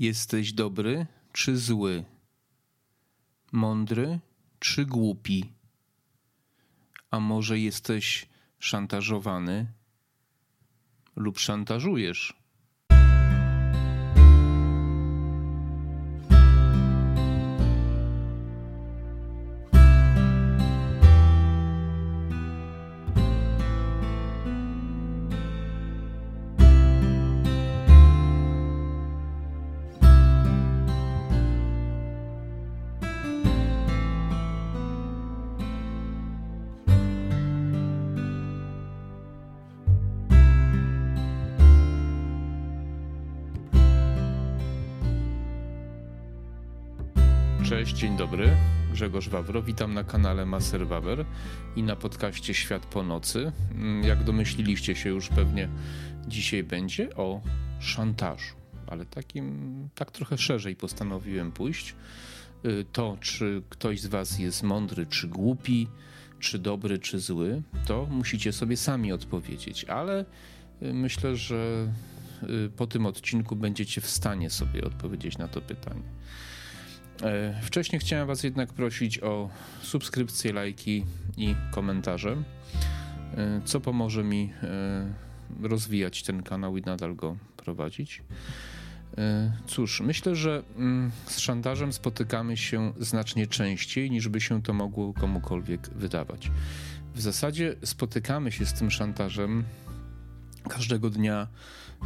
Jesteś dobry czy zły? Mądry czy głupi? A może jesteś szantażowany lub szantażujesz? Cześć, dzień dobry. Grzegorz Wawro, witam na kanale Maser Wawer i na podcaście Świat po nocy. Mm, Jak domyśliliście się już pewnie, dzisiaj będzie o szantażu, ale takim, tak trochę szerzej postanowiłem pójść. Y, To, czy ktoś z Was jest mądry, czy głupi, czy dobry, czy zły, to musicie sobie sami odpowiedzieć, ale y, myślę, że y, po tym odcinku będziecie w stanie sobie odpowiedzieć na to pytanie. E, Wcześniej chciałem Was jednak prosić o subskrypcje, lajki i komentarze, e, co pomoże mi e, rozwijać ten kanał i nadal go prowadzić. Cóż, myślę, że mm, z szantażem spotykamy się znacznie częściej niż by się to mogło komukolwiek wydawać. W zasadzie spotykamy się z tym szantażem każdego dnia,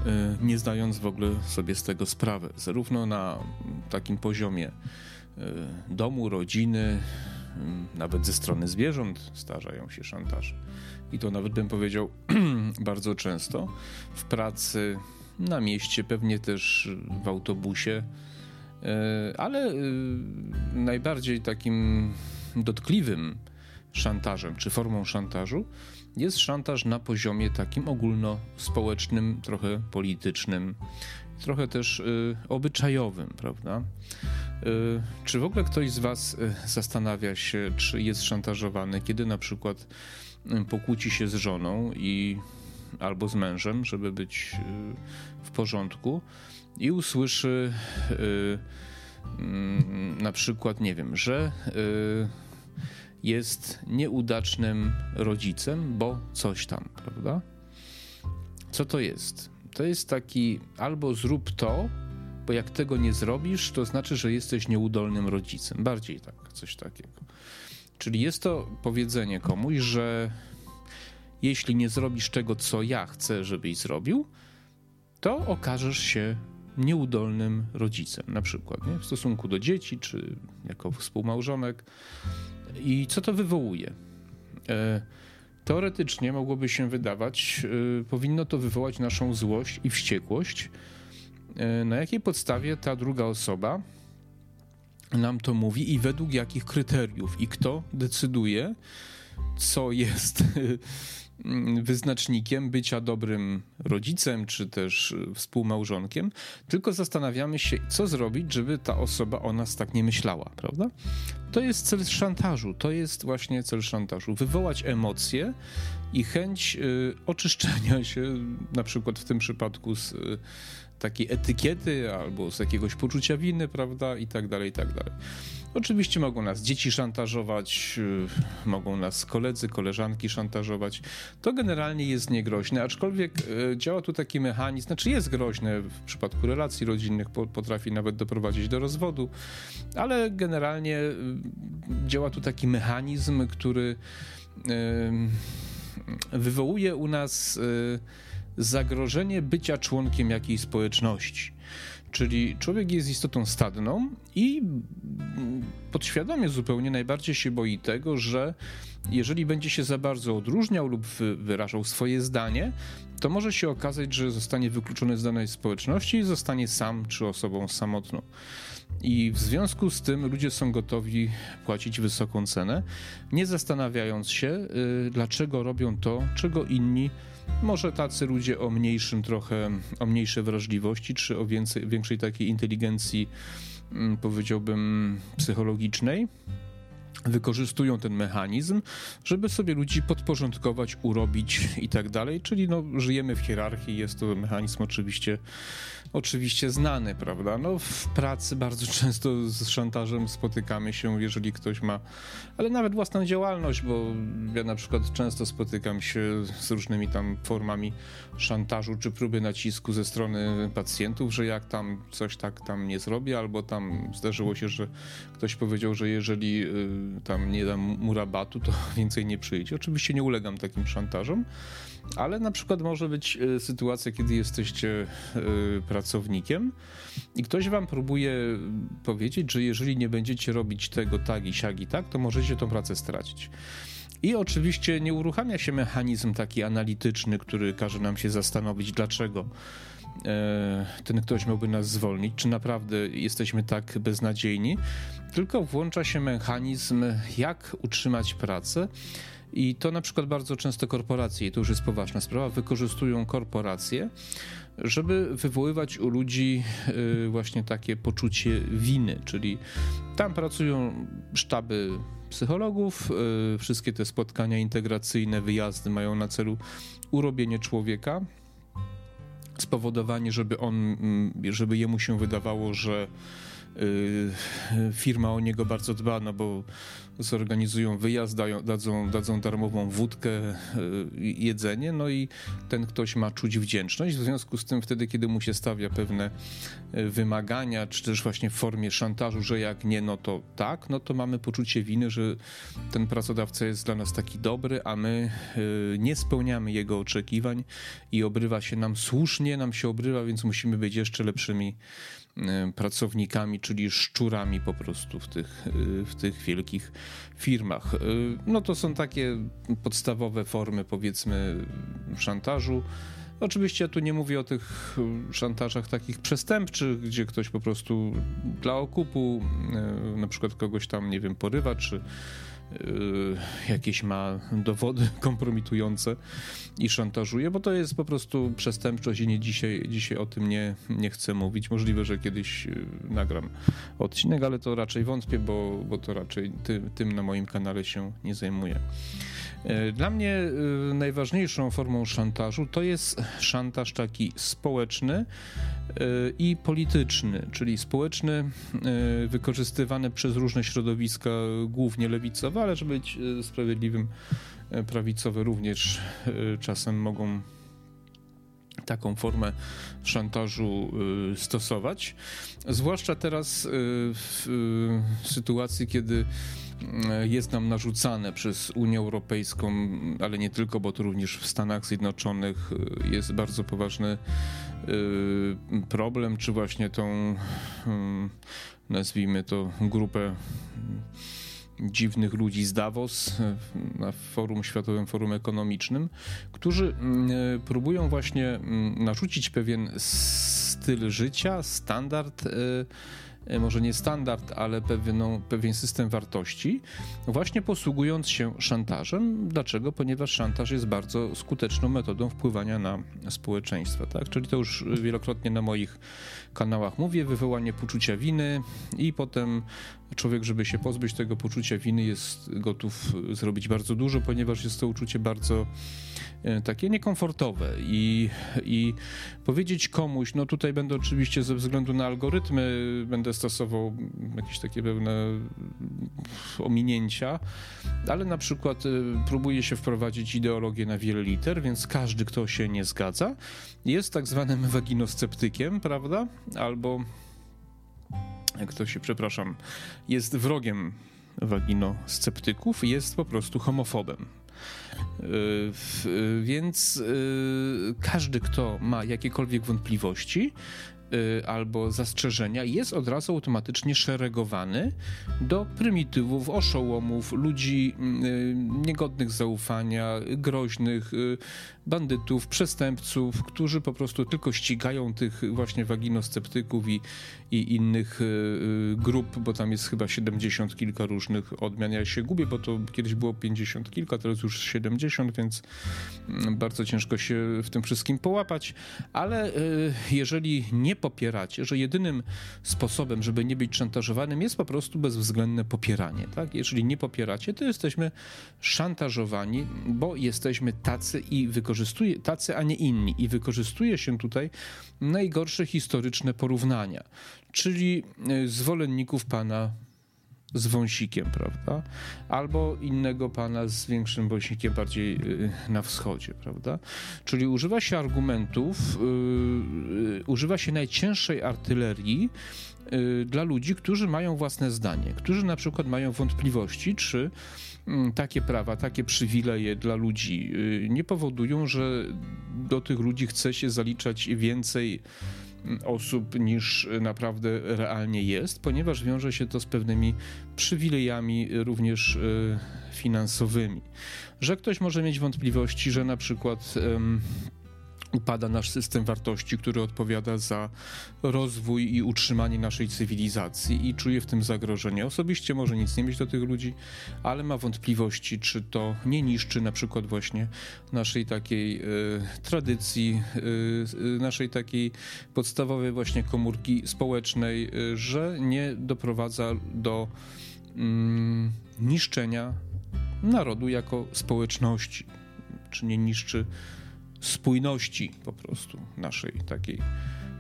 e, nie zdając w ogóle sobie z tego sprawy, zarówno na takim poziomie e, domu, rodziny, m, nawet ze strony zwierząt zdarzają się szantaże. I to nawet bym powiedział bardzo często. W pracy, na mieście, pewnie też w autobusie, ale najbardziej takim dotkliwym szantażem czy formą szantażu jest szantaż na poziomie takim ogólnospołecznym, trochę politycznym, trochę też y, obyczajowym, prawda? Y, czy w ogóle ktoś z Was y, zastanawia się, czy jest szantażowany, kiedy na przykład y, pokłóci się z żoną i albo z mężem, żeby być y, w porządku i usłyszy mm, na przykład, nie wiem, że jest nieudacznym rodzicem, bo coś tam, prawda? Co to jest? To jest taki albo zrób to, bo jak tego nie zrobisz, to znaczy, że jesteś nieudolnym rodzicem. Bardziej tak, coś takiego. Czyli jest to powiedzenie komuś, że jeśli nie zrobisz tego, co ja chcę, żebyś zrobił, to okażesz się nieudolnym rodzicem, na przykład nie? w stosunku do dzieci, czy jako współmałżonek. I co to wywołuje? E, Teoretycznie mogłoby się wydawać, e, powinno to wywołać naszą złość i wściekłość, e, na jakiej podstawie ta druga osoba nam to mówi i według jakich kryteriów i kto decyduje, co jest wyznacznikiem bycia dobrym rodzicem czy też współmałżonkiem, tylko zastanawiamy się, co zrobić, żeby ta osoba o nas tak nie myślała, prawda? To jest cel szantażu, to jest właśnie cel szantażu. Wywołać emocje i chęć y, oczyszczenia się, na przykład w tym przypadku z y, takiej etykiety albo z jakiegoś poczucia winy, prawda, i tak dalej, i tak dalej. Oczywiście mogą nas dzieci szantażować, y, mogą nas koledzy, koleżanki szantażować. To generalnie jest niegroźne, aczkolwiek y, działa tu taki mechanizm, znaczy jest groźne w przypadku relacji rodzinnych, po- potrafi nawet doprowadzić do rozwodu, ale generalnie y, działa tu taki mechanizm, który wywołuje u nas zagrożenie bycia członkiem jakiejś społeczności. Czyli człowiek jest istotą stadną i podświadomie zupełnie najbardziej się boi tego, że jeżeli będzie się za bardzo odróżniał lub wy- wyrażał swoje zdanie, to może się okazać, że zostanie wykluczony z danej społeczności i zostanie sam czy osobą samotną. I w związku z tym ludzie są gotowi płacić wysoką cenę, nie zastanawiając się, y, dlaczego robią to, czego inni może tacy ludzie o mniejszym trochę, o mniejszej wrażliwości, czy o więcej, większej takiej inteligencji, mm, powiedziałbym, psychologicznej, wykorzystują ten mechanizm, żeby sobie ludzi podporządkować, urobić i tak dalej, czyli no, żyjemy w hierarchii, jest to mechanizm oczywiście, oczywiście znany, prawda? No, w pracy bardzo często z szantażem spotykamy się, jeżeli ktoś ma, ale nawet własną działalność, bo ja na przykład często spotykam się z różnymi tam formami szantażu czy próby nacisku ze strony pacjentów, że jak tam coś tak tam nie zrobię, albo tam zdarzyło się, że ktoś powiedział, że jeżeli y, tam nie dam mu rabatu, to więcej nie przyjdzie. Oczywiście nie ulegam takim szantażom, ale na przykład może być e, sytuacja, kiedy jesteście e, pracownikiem i ktoś wam próbuje powiedzieć, że jeżeli nie będziecie robić tego tak i siak i tak, to możecie tą pracę stracić. I oczywiście nie uruchamia się mechanizm taki analityczny, który każe nam się zastanowić, dlaczego ten ktoś miałby nas zwolnić, czy naprawdę jesteśmy tak beznadziejni, tylko włącza się mechanizm, jak utrzymać pracę. I to na przykład bardzo często korporacje, i to już jest poważna sprawa, wykorzystują korporacje, żeby wywoływać u ludzi e, właśnie takie poczucie winy, czyli tam pracują sztaby psychologów, e, wszystkie te spotkania integracyjne, wyjazdy mają na celu urobienie człowieka spowodowanie, żeby on, mm, żeby jemu się wydawało, że firma o niego bardzo dba, no bo zorganizują wyjazd, dają, dadzą, dadzą darmową wódkę, y, jedzenie, no i ten ktoś ma czuć wdzięczność. W związku z tym wtedy, kiedy mu się stawia pewne y, wymagania, czy też właśnie w formie szantażu, że jak nie, no to tak, no to mamy poczucie winy, że ten pracodawca jest dla nas taki dobry, a my y, nie spełniamy jego oczekiwań i obrywa się nam słusznie, nam się obrywa, więc musimy być jeszcze lepszymi pracownikami, czyli szczurami po prostu w tych, w tych wielkich firmach. Y, no to są takie podstawowe formy, powiedzmy, szantażu. Oczywiście ja tu nie mówię o tych szantażach takich przestępczych, gdzie ktoś po prostu dla okupu y, na przykład kogoś tam, nie wiem, porywa, czy Y, jakieś ma dowody kompromitujące i szantażuje, bo to jest po prostu przestępczość i nie dzisiaj, dzisiaj o tym nie, nie chcę mówić. Możliwe, że kiedyś y, nagram odcinek, ale to raczej wątpię, bo, bo to raczej ty, tym na moim kanale się nie zajmuję. Y, dla mnie najważniejszą formą szantażu to jest szantaż taki społeczny, i polityczny, czyli społeczny, e, wykorzystywany przez różne środowiska, głównie lewicowe, ale żeby być e, sprawiedliwym, e, prawicowe również czasem mogą taką formę szantażu stosować. Zwłaszcza teraz w sytuacji, kiedy jest nam narzucane przez Unię Europejską, ale nie tylko, bo to również w Stanach Zjednoczonych jest bardzo poważny Y, problem, czy właśnie tą, nazwijmy to, grupę dziwnych ludzi z Davos na forum, Światowym Forum Ekonomicznym, którzy próbują właśnie narzucić pewien styl życia, standard E, może nie standard, ale pewną, pewien system wartości, właśnie posługując się szantażem. Dlaczego? Ponieważ szantaż jest bardzo skuteczną metodą wpływania na społeczeństwo. Tak? Czyli to już wielokrotnie na moich kanałach mówię, wywołanie poczucia winy i potem człowiek, żeby się pozbyć tego poczucia winy, jest gotów zrobić bardzo dużo, ponieważ jest to uczucie bardzo e, takie niekomfortowe i, i powiedzieć komuś, no tutaj będę oczywiście ze względu na algorytmy, będę stosował jakieś takie pewne ominięcia, ale na przykład e, próbuje się wprowadzić ideologię na wiele liter, więc każdy, kto się nie zgadza, jest tak zwanym waginosceptykiem, prawda? Albo jak to się, przepraszam, jest wrogiem waginosceptyków, jest po prostu homofobem. Yy, więc yy, każdy, kto ma jakiekolwiek wątpliwości, Y, albo zastrzeżenia jest od razu automatycznie szeregowany do prymitywów, oszołomów, ludzi y, niegodnych zaufania, groźnych, y, bandytów, przestępców, którzy po prostu tylko ścigają tych właśnie waginosceptyków i, i innych grup, bo tam jest chyba 70 kilka różnych odmian. Ja się gubię, bo to kiedyś było 50 kilka, teraz już 70, więc mm, bardzo ciężko się w tym wszystkim połapać, ale jeżeli nie popieracie, że jedynym sposobem, żeby nie być szantażowanym, jest po prostu bezwzględne popieranie. Tak? Jeżeli nie popieracie, to jesteśmy szantażowani, bo jesteśmy tacy i wykorzystuje, tacy, a nie inni. I wykorzystuje się tutaj najgorsze historyczne porównania, czyli e, zwolenników pana z wąsikiem, prawda? Albo innego pana z większym wąsikiem bardziej y, na wschodzie, prawda? Czyli używa się argumentów, yy, używa się najcięższej artylerii yy, dla ludzi, którzy mają własne zdanie, którzy na przykład mają wątpliwości, czy takie prawa, takie przywileje dla ludzi y, nie powodują, że do tych ludzi chce się zaliczać więcej osób niż naprawdę realnie jest, ponieważ wiąże się to z pewnymi przywilejami również e, finansowymi. Że ktoś może mieć wątpliwości, że na przykład upada nasz system wartości, który odpowiada za rozwój i utrzymanie naszej cywilizacji i czuje w tym zagrożenie. Osobiście może nic nie mieć do tych ludzi, ale ma wątpliwości, czy to nie niszczy na przykład właśnie naszej takiej y, tradycji, y, naszej takiej podstawowej właśnie komórki społecznej, y, że nie doprowadza do mm, niszczenia narodu jako społeczności, czy nie niszczy spójności po prostu naszej takiej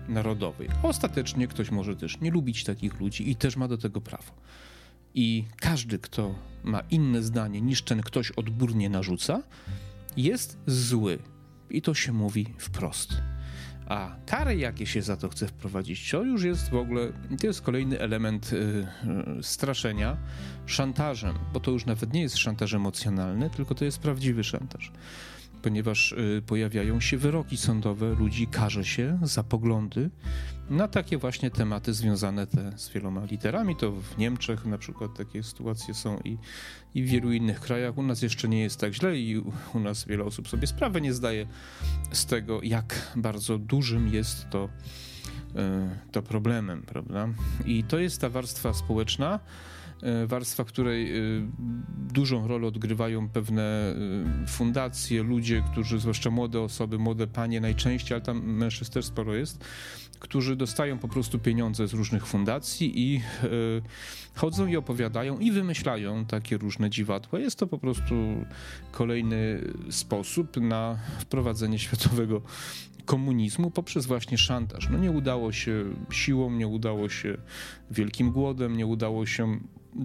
narodowej. Ostatecznie ktoś może też nie lubić takich ludzi i też ma do tego prawo. I każdy, kto ma inne zdanie niż ten ktoś odgórnie narzuca, jest zły. I to się mówi wprost. A kary, jakie się za to chce wprowadzić, to już jest w ogóle, to jest kolejny element y, y, straszenia szantażem, bo to już nawet nie jest szantaż emocjonalny, tylko to jest prawdziwy szantaż ponieważ y, pojawiają się wyroki sądowe, ludzi karze się za poglądy na takie właśnie tematy związane te z wieloma literami. To w Niemczech na przykład takie sytuacje są i, i w wielu innych krajach. U nas jeszcze nie jest tak źle i u nas wiele osób sobie sprawę nie zdaje z tego, jak bardzo dużym jest to, y, to problemem, prawda? I to jest ta warstwa społeczna, warstwa, której e, dużą rolę odgrywają pewne e, fundacje, ludzie, którzy, zwłaszcza młode osoby, młode panie najczęściej, ale tam mężczyzn też sporo jest, którzy dostają po prostu pieniądze z różnych fundacji i chodzą i opowiadają i wymyślają takie różne dziwadła. Jest to po prostu kolejny sposób na wprowadzenie światowego komunizmu poprzez właśnie szantaż. No nie udało się siłą, nie udało się wielkim głodem, nie udało się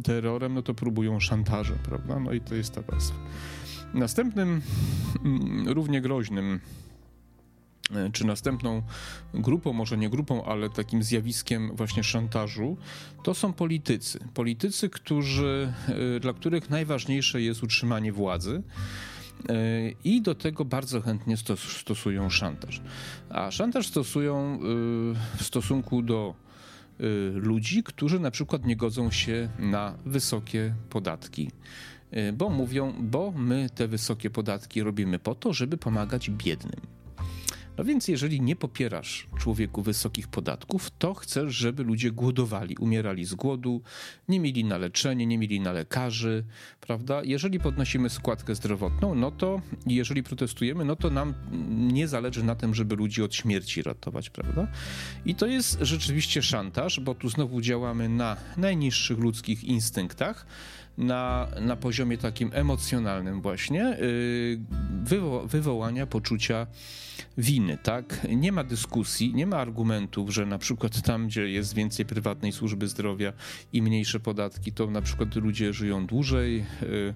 terrorem, no to próbują szantażem, prawda? No i to jest ta warstwa. Następnym, mm, równie groźnym e, czy następną grupą, może nie grupą, ale takim zjawiskiem właśnie szantażu, to są politycy. Politycy, którzy, e, dla których najważniejsze jest utrzymanie władzy. E, I do tego bardzo chętnie stosują szantaż. A szantaż stosują w stosunku do ludzi, którzy na przykład nie godzą się na wysokie podatki. Y, bo mówią, bo my te wysokie podatki robimy po to, żeby pomagać biednym. No więc jeżeli nie popierasz człowieku wysokich podatków, to chcesz, żeby ludzie głodowali, umierali z głodu, nie mieli na leczenie, nie mieli na lekarzy, prawda? Jeżeli podnosimy składkę zdrowotną, no to jeżeli protestujemy, no to nam nie zależy na tym, żeby ludzi od śmierci ratować, prawda? I to jest rzeczywiście szantaż, bo tu znowu działamy na najniższych ludzkich instynktach, na, na poziomie takim emocjonalnym właśnie y, wywo wywołania poczucia winy, tak? Nie ma dyskusji, nie ma argumentów, że na przykład tam, gdzie jest więcej prywatnej służby zdrowia i mniejsze podatki, to na przykład ludzie żyją dłużej, y,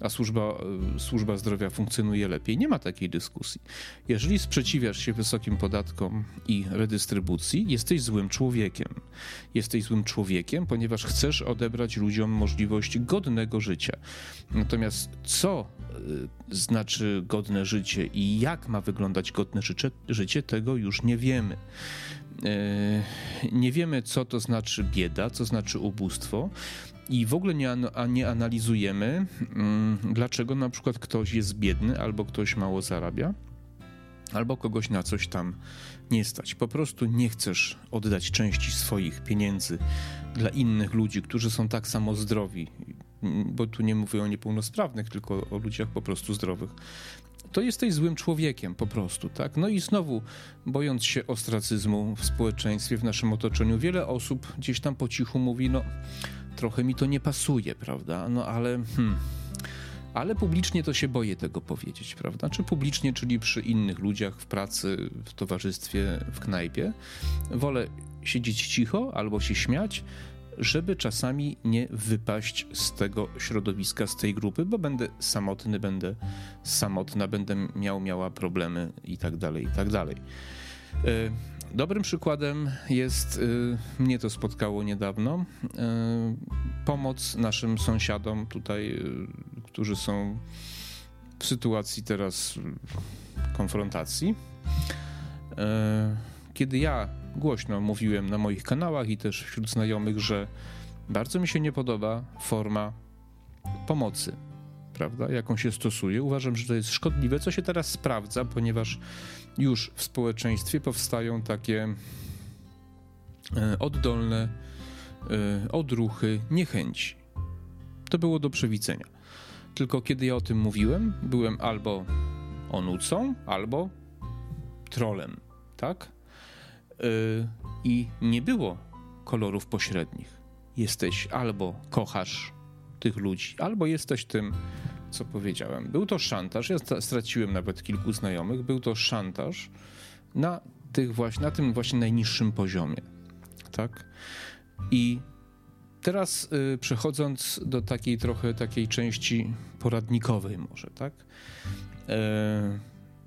a służba, y, służba zdrowia funkcjonuje lepiej. Nie ma takiej dyskusji. Jeżeli sprzeciwiasz się wysokim podatkom i redystrybucji, jesteś złym człowiekiem. Jesteś złym człowiekiem, ponieważ chcesz odebrać ludziom możliwość godnego życia. Natomiast co y, znaczy godne życie i jak ma wyglądać godne życie, życie tego już nie wiemy. Nie wiemy, co to znaczy bieda, co znaczy ubóstwo. I w ogóle nie, nie analizujemy, mm, dlaczego na przykład ktoś jest biedny albo ktoś mało zarabia, albo kogoś na coś tam nie stać. Po prostu nie chcesz oddać części swoich pieniędzy dla innych ludzi, którzy są tak samo zdrowi, bo tu nie mówię o niepełnosprawnych, tylko o ludziach po prostu zdrowych to jesteś złym człowiekiem po prostu, tak? No i znowu, bojąc się ostracyzmu w społeczeństwie, w naszym otoczeniu, wiele osób gdzieś tam po cichu mówi, no trochę mi to nie pasuje, prawda? No ale... Hmm, ale publicznie to się boję tego powiedzieć, prawda? Czy publicznie, czyli przy innych ludziach, w pracy, w towarzystwie, w knajpie. Wolę siedzieć cicho albo się śmiać, żeby czasami nie wypaść z tego środowiska, z tej grupy, bo będę samotny, będę samotna, będę miał, miała problemy i tak dalej, i tak dalej. E, dobrym przykładem jest, e, mnie to spotkało niedawno, e, pomoc naszym sąsiadom tutaj, którzy są w sytuacji teraz konfrontacji. Kiedy ja głośno mówiłem na moich kanałach i też wśród znajomych, że bardzo mi się nie podoba forma pomocy, prawda, jaką się stosuje. Uważam, że to jest szkodliwe, co się teraz sprawdza, ponieważ już w społeczeństwie powstają takie e, oddolne e, odruchy niechęci. To było do przewidzenia. Tylko kiedy ja o tym mówiłem, byłem albo onucą, albo trolem, tak? Y, i nie było kolorów pośrednich. Jesteś albo kochasz tych ludzi, albo jesteś tym, co powiedziałem. Był to szantaż. Ja straciłem nawet kilku znajomych. Był to szantaż na, tych właśnie, na tym właśnie najniższym poziomie. Tak? I teraz y, przechodząc do takiej trochę takiej części poradnikowej może, tak? Y,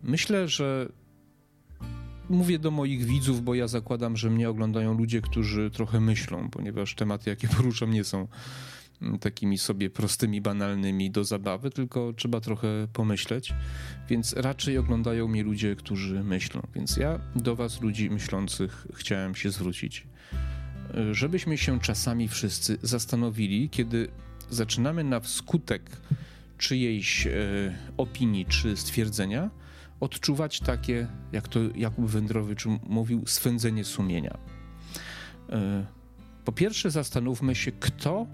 myślę, że mówię do moich widzów, bo ja zakładam, że mnie oglądają ludzie, którzy trochę myślą, ponieważ tematy, jakie poruszam, nie są mm, takimi sobie prostymi, banalnymi do zabawy, tylko trzeba trochę pomyśleć, więc raczej oglądają mnie ludzie, którzy myślą. Więc ja do Was, ludzi myślących, chciałem się zwrócić, żebyśmy się czasami wszyscy zastanowili, kiedy zaczynamy na wskutek czyjejś e, opinii czy stwierdzenia odczuwać takie, jak to Jakub Wędrowicz mówił, swędzenie sumienia. E, po pierwsze, zastanówmy się, kto,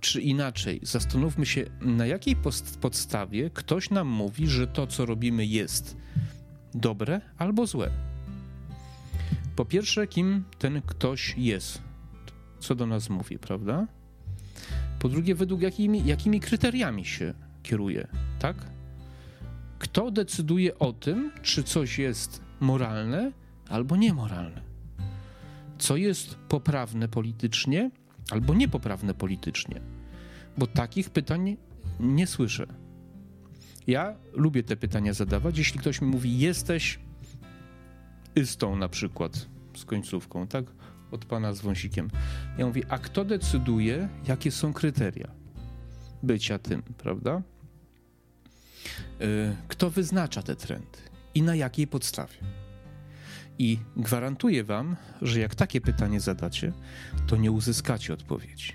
czy inaczej, zastanówmy się, na jakiej podstawie ktoś nam mówi, że to, co robimy, jest dobre albo złe. Po pierwsze, kim ten ktoś jest, co do nas mówi, prawda? Po drugie, według jakimi, jakimi kryteriami się kieruje, tak? Kto decyduje o tym, czy coś jest moralne albo niemoralne? Co jest poprawne politycznie albo niepoprawne politycznie? Bo takich pytań nie słyszę. Ja lubię te pytania zadawać. Jeśli ktoś mi mówi, jesteś ystą na przykład z końcówką, tak? Od pana z wąsikiem. Ja mówię, a kto decyduje, jakie są kryteria bycia tym, prawda? Y, kto wyznacza te trendy i na jakiej podstawie. I gwarantuję Wam, że jak takie pytanie zadacie, to nie uzyskacie odpowiedzi.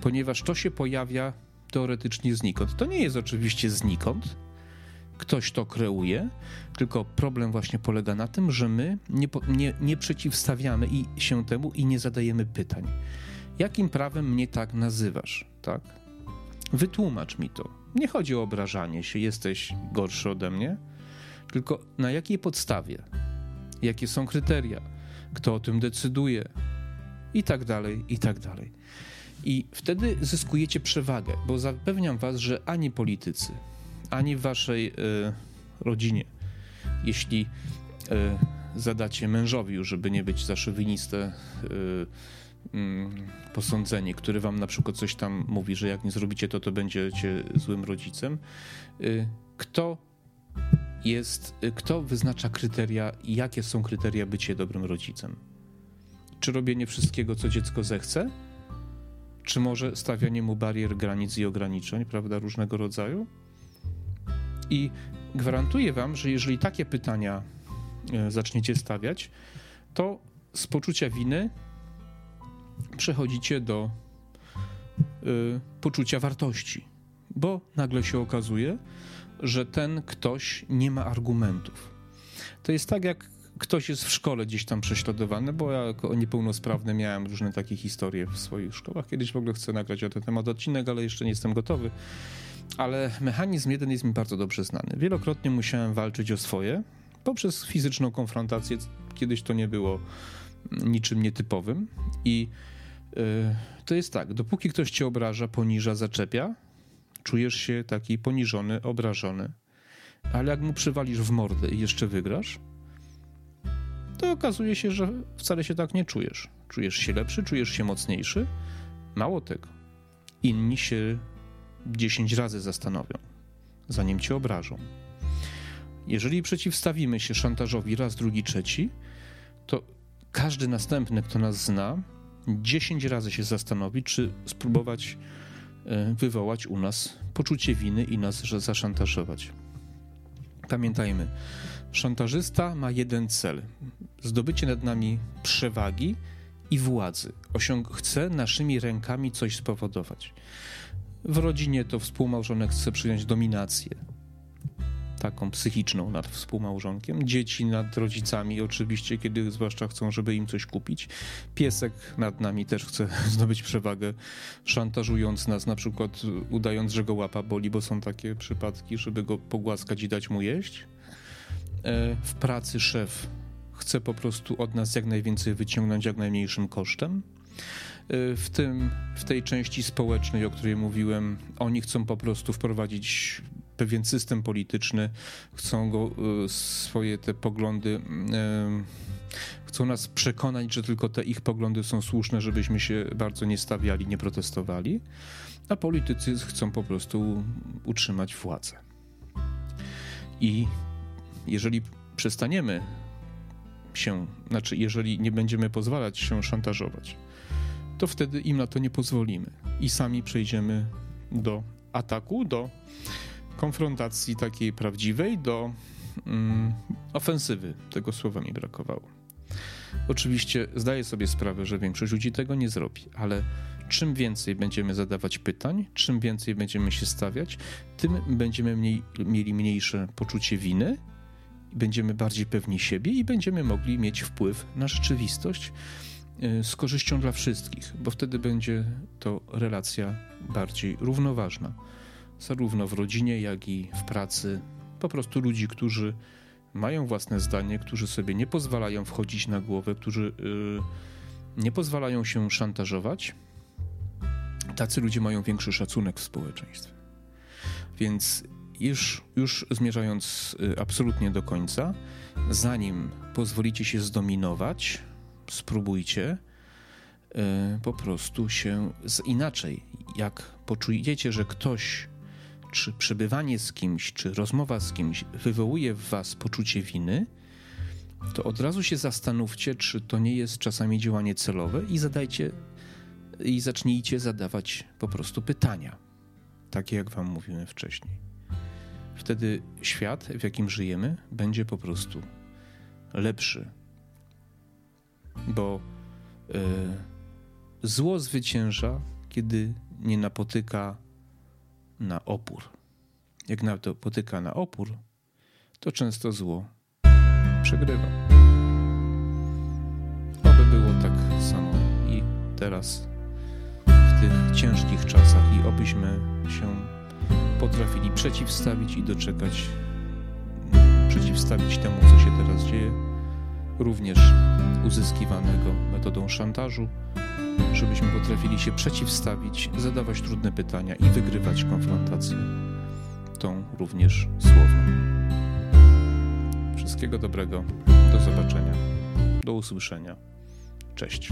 Ponieważ to się pojawia teoretycznie znikąd. To nie jest oczywiście znikąd, ktoś to kreuje, tylko problem właśnie polega na tym, że my nie, nie, nie przeciwstawiamy i się temu i nie zadajemy pytań. Jakim prawem mnie tak nazywasz, tak? Wytłumacz mi to nie chodzi o obrażanie się, jesteś gorszy ode mnie, tylko na jakiej podstawie, jakie są kryteria, kto o tym decyduje? I tak dalej, i tak dalej. I wtedy zyskujecie przewagę, bo zapewniam was, że ani politycy, ani w waszej y, rodzinie, jeśli y, zadacie mężowi żeby nie być za szowiniste, y, Mm, posądzenie, które wam na przykład coś tam mówi, że jak nie zrobicie to, to będziecie złym rodzicem. Y, kto jest, y, kto wyznacza kryteria i jakie są kryteria bycia dobrym rodzicem? Czy robienie wszystkiego, co dziecko zechce? Czy może stawianie mu barier, granic i ograniczeń, prawda, różnego rodzaju? I gwarantuję wam, że jeżeli takie pytania y, zaczniecie stawiać, to z poczucia winy przechodzicie do y, poczucia wartości, bo nagle się okazuje, że ten ktoś nie ma argumentów. To jest tak, jak ktoś jest w szkole gdzieś tam prześladowany, bo ja jako niepełnosprawny miałem różne takie historie w swoich szkołach. Kiedyś w ogóle chcę nagrać o ten temat odcinek, ale jeszcze nie jestem gotowy. Ale mechanizm jeden jest mi bardzo dobrze znany. Wielokrotnie musiałem walczyć o swoje poprzez fizyczną konfrontację. Kiedyś to nie było niczym nietypowym. I yy, to jest tak, dopóki ktoś cię obraża, poniża, zaczepia, czujesz się taki poniżony, obrażony. Ale jak mu przywalisz w mordę i jeszcze wygrasz, to okazuje się, że wcale się tak nie czujesz. Czujesz się lepszy, czujesz się mocniejszy. Mało tego. Inni się 10 razy zastanowią, zanim cię obrażą. Jeżeli przeciwstawimy się szantażowi raz, drugi, trzeci, to każdy następny, kto nas zna, 10 razy się zastanowi, czy spróbować e, wywołać u nas poczucie winy i nas zaszantażować. Pamiętajmy, szantażysta ma jeden cel: zdobycie nad nami przewagi i władzy. Osiąg chce naszymi rękami coś spowodować. W rodzinie to współmałżonek chce przyjąć dominację, taką psychiczną nad współmałżonkiem, dzieci nad rodzicami, oczywiście, kiedy zwłaszcza chcą, żeby im coś kupić. Piesek nad nami też chce zdobyć przewagę, szantażując nas, na przykład udając, że go łapa boli, bo są takie przypadki, żeby go pogłaskać i dać mu jeść. E, w pracy szef chce po prostu od nas jak najwięcej wyciągnąć jak najmniejszym kosztem. E, w, tym, w tej części społecznej, o której mówiłem, oni chcą po prostu wprowadzić pewien system polityczny, chcą go, e, swoje te poglądy, chcą nas przekonać, że tylko te ich poglądy są słuszne, żebyśmy się bardzo nie stawiali, nie protestowali, a politycy chcą po prostu utrzymać władzę. I jeżeli przestaniemy się, znaczy jeżeli nie będziemy pozwalać się szantażować, to wtedy im na to nie pozwolimy i sami przejdziemy do ataku, do konfrontacji takiej prawdziwej, do mm, ofensywy. Tego słowa mi brakowało. Oczywiście zdaję sobie sprawę, że większość ludzi tego nie zrobi, ale czym więcej będziemy zadawać pytań, czym więcej będziemy się stawiać, tym będziemy mniej, mieli mniejsze poczucie winy będziemy bardziej pewni siebie i będziemy mogli mieć wpływ na rzeczywistość e, z korzyścią dla wszystkich, bo wtedy będzie to relacja bardziej równoważna, zarówno w rodzinie, jak i w pracy. Po prostu ludzi, którzy mają własne zdanie, którzy sobie nie pozwalają wchodzić na głowę, którzy yy, nie pozwalają się szantażować, tacy ludzie mają większy szacunek w społeczeństwie. Więc już, już zmierzając y, absolutnie do końca, zanim pozwolicie się zdominować, spróbujcie y, po prostu się z inaczej. Jak poczujecie, że ktoś, czy przebywanie z kimś, czy rozmowa z kimś wywołuje w was poczucie winy, to od razu się zastanówcie, czy to nie jest czasami działanie celowe i zadajcie i zacznijcie zadawać po prostu pytania, takie jak wam mówiłem wcześniej. Wtedy świat, w jakim żyjemy, będzie po prostu lepszy. Bo y, zło zwycięża, kiedy nie napotyka na opór. Jak napotyka na opór, to często zło przegrywa. Oby było tak samo i teraz, w tych ciężkich czasach, i obyśmy się potrafili przeciwstawić i doczekać, przeciwstawić temu, co się teraz dzieje, również uzyskiwanego metodą szantażu, żebyśmy potrafili się przeciwstawić, zadawać trudne pytania i wygrywać konfrontację, tą również słowną. Wszystkiego dobrego, do zobaczenia, do usłyszenia. Cześć.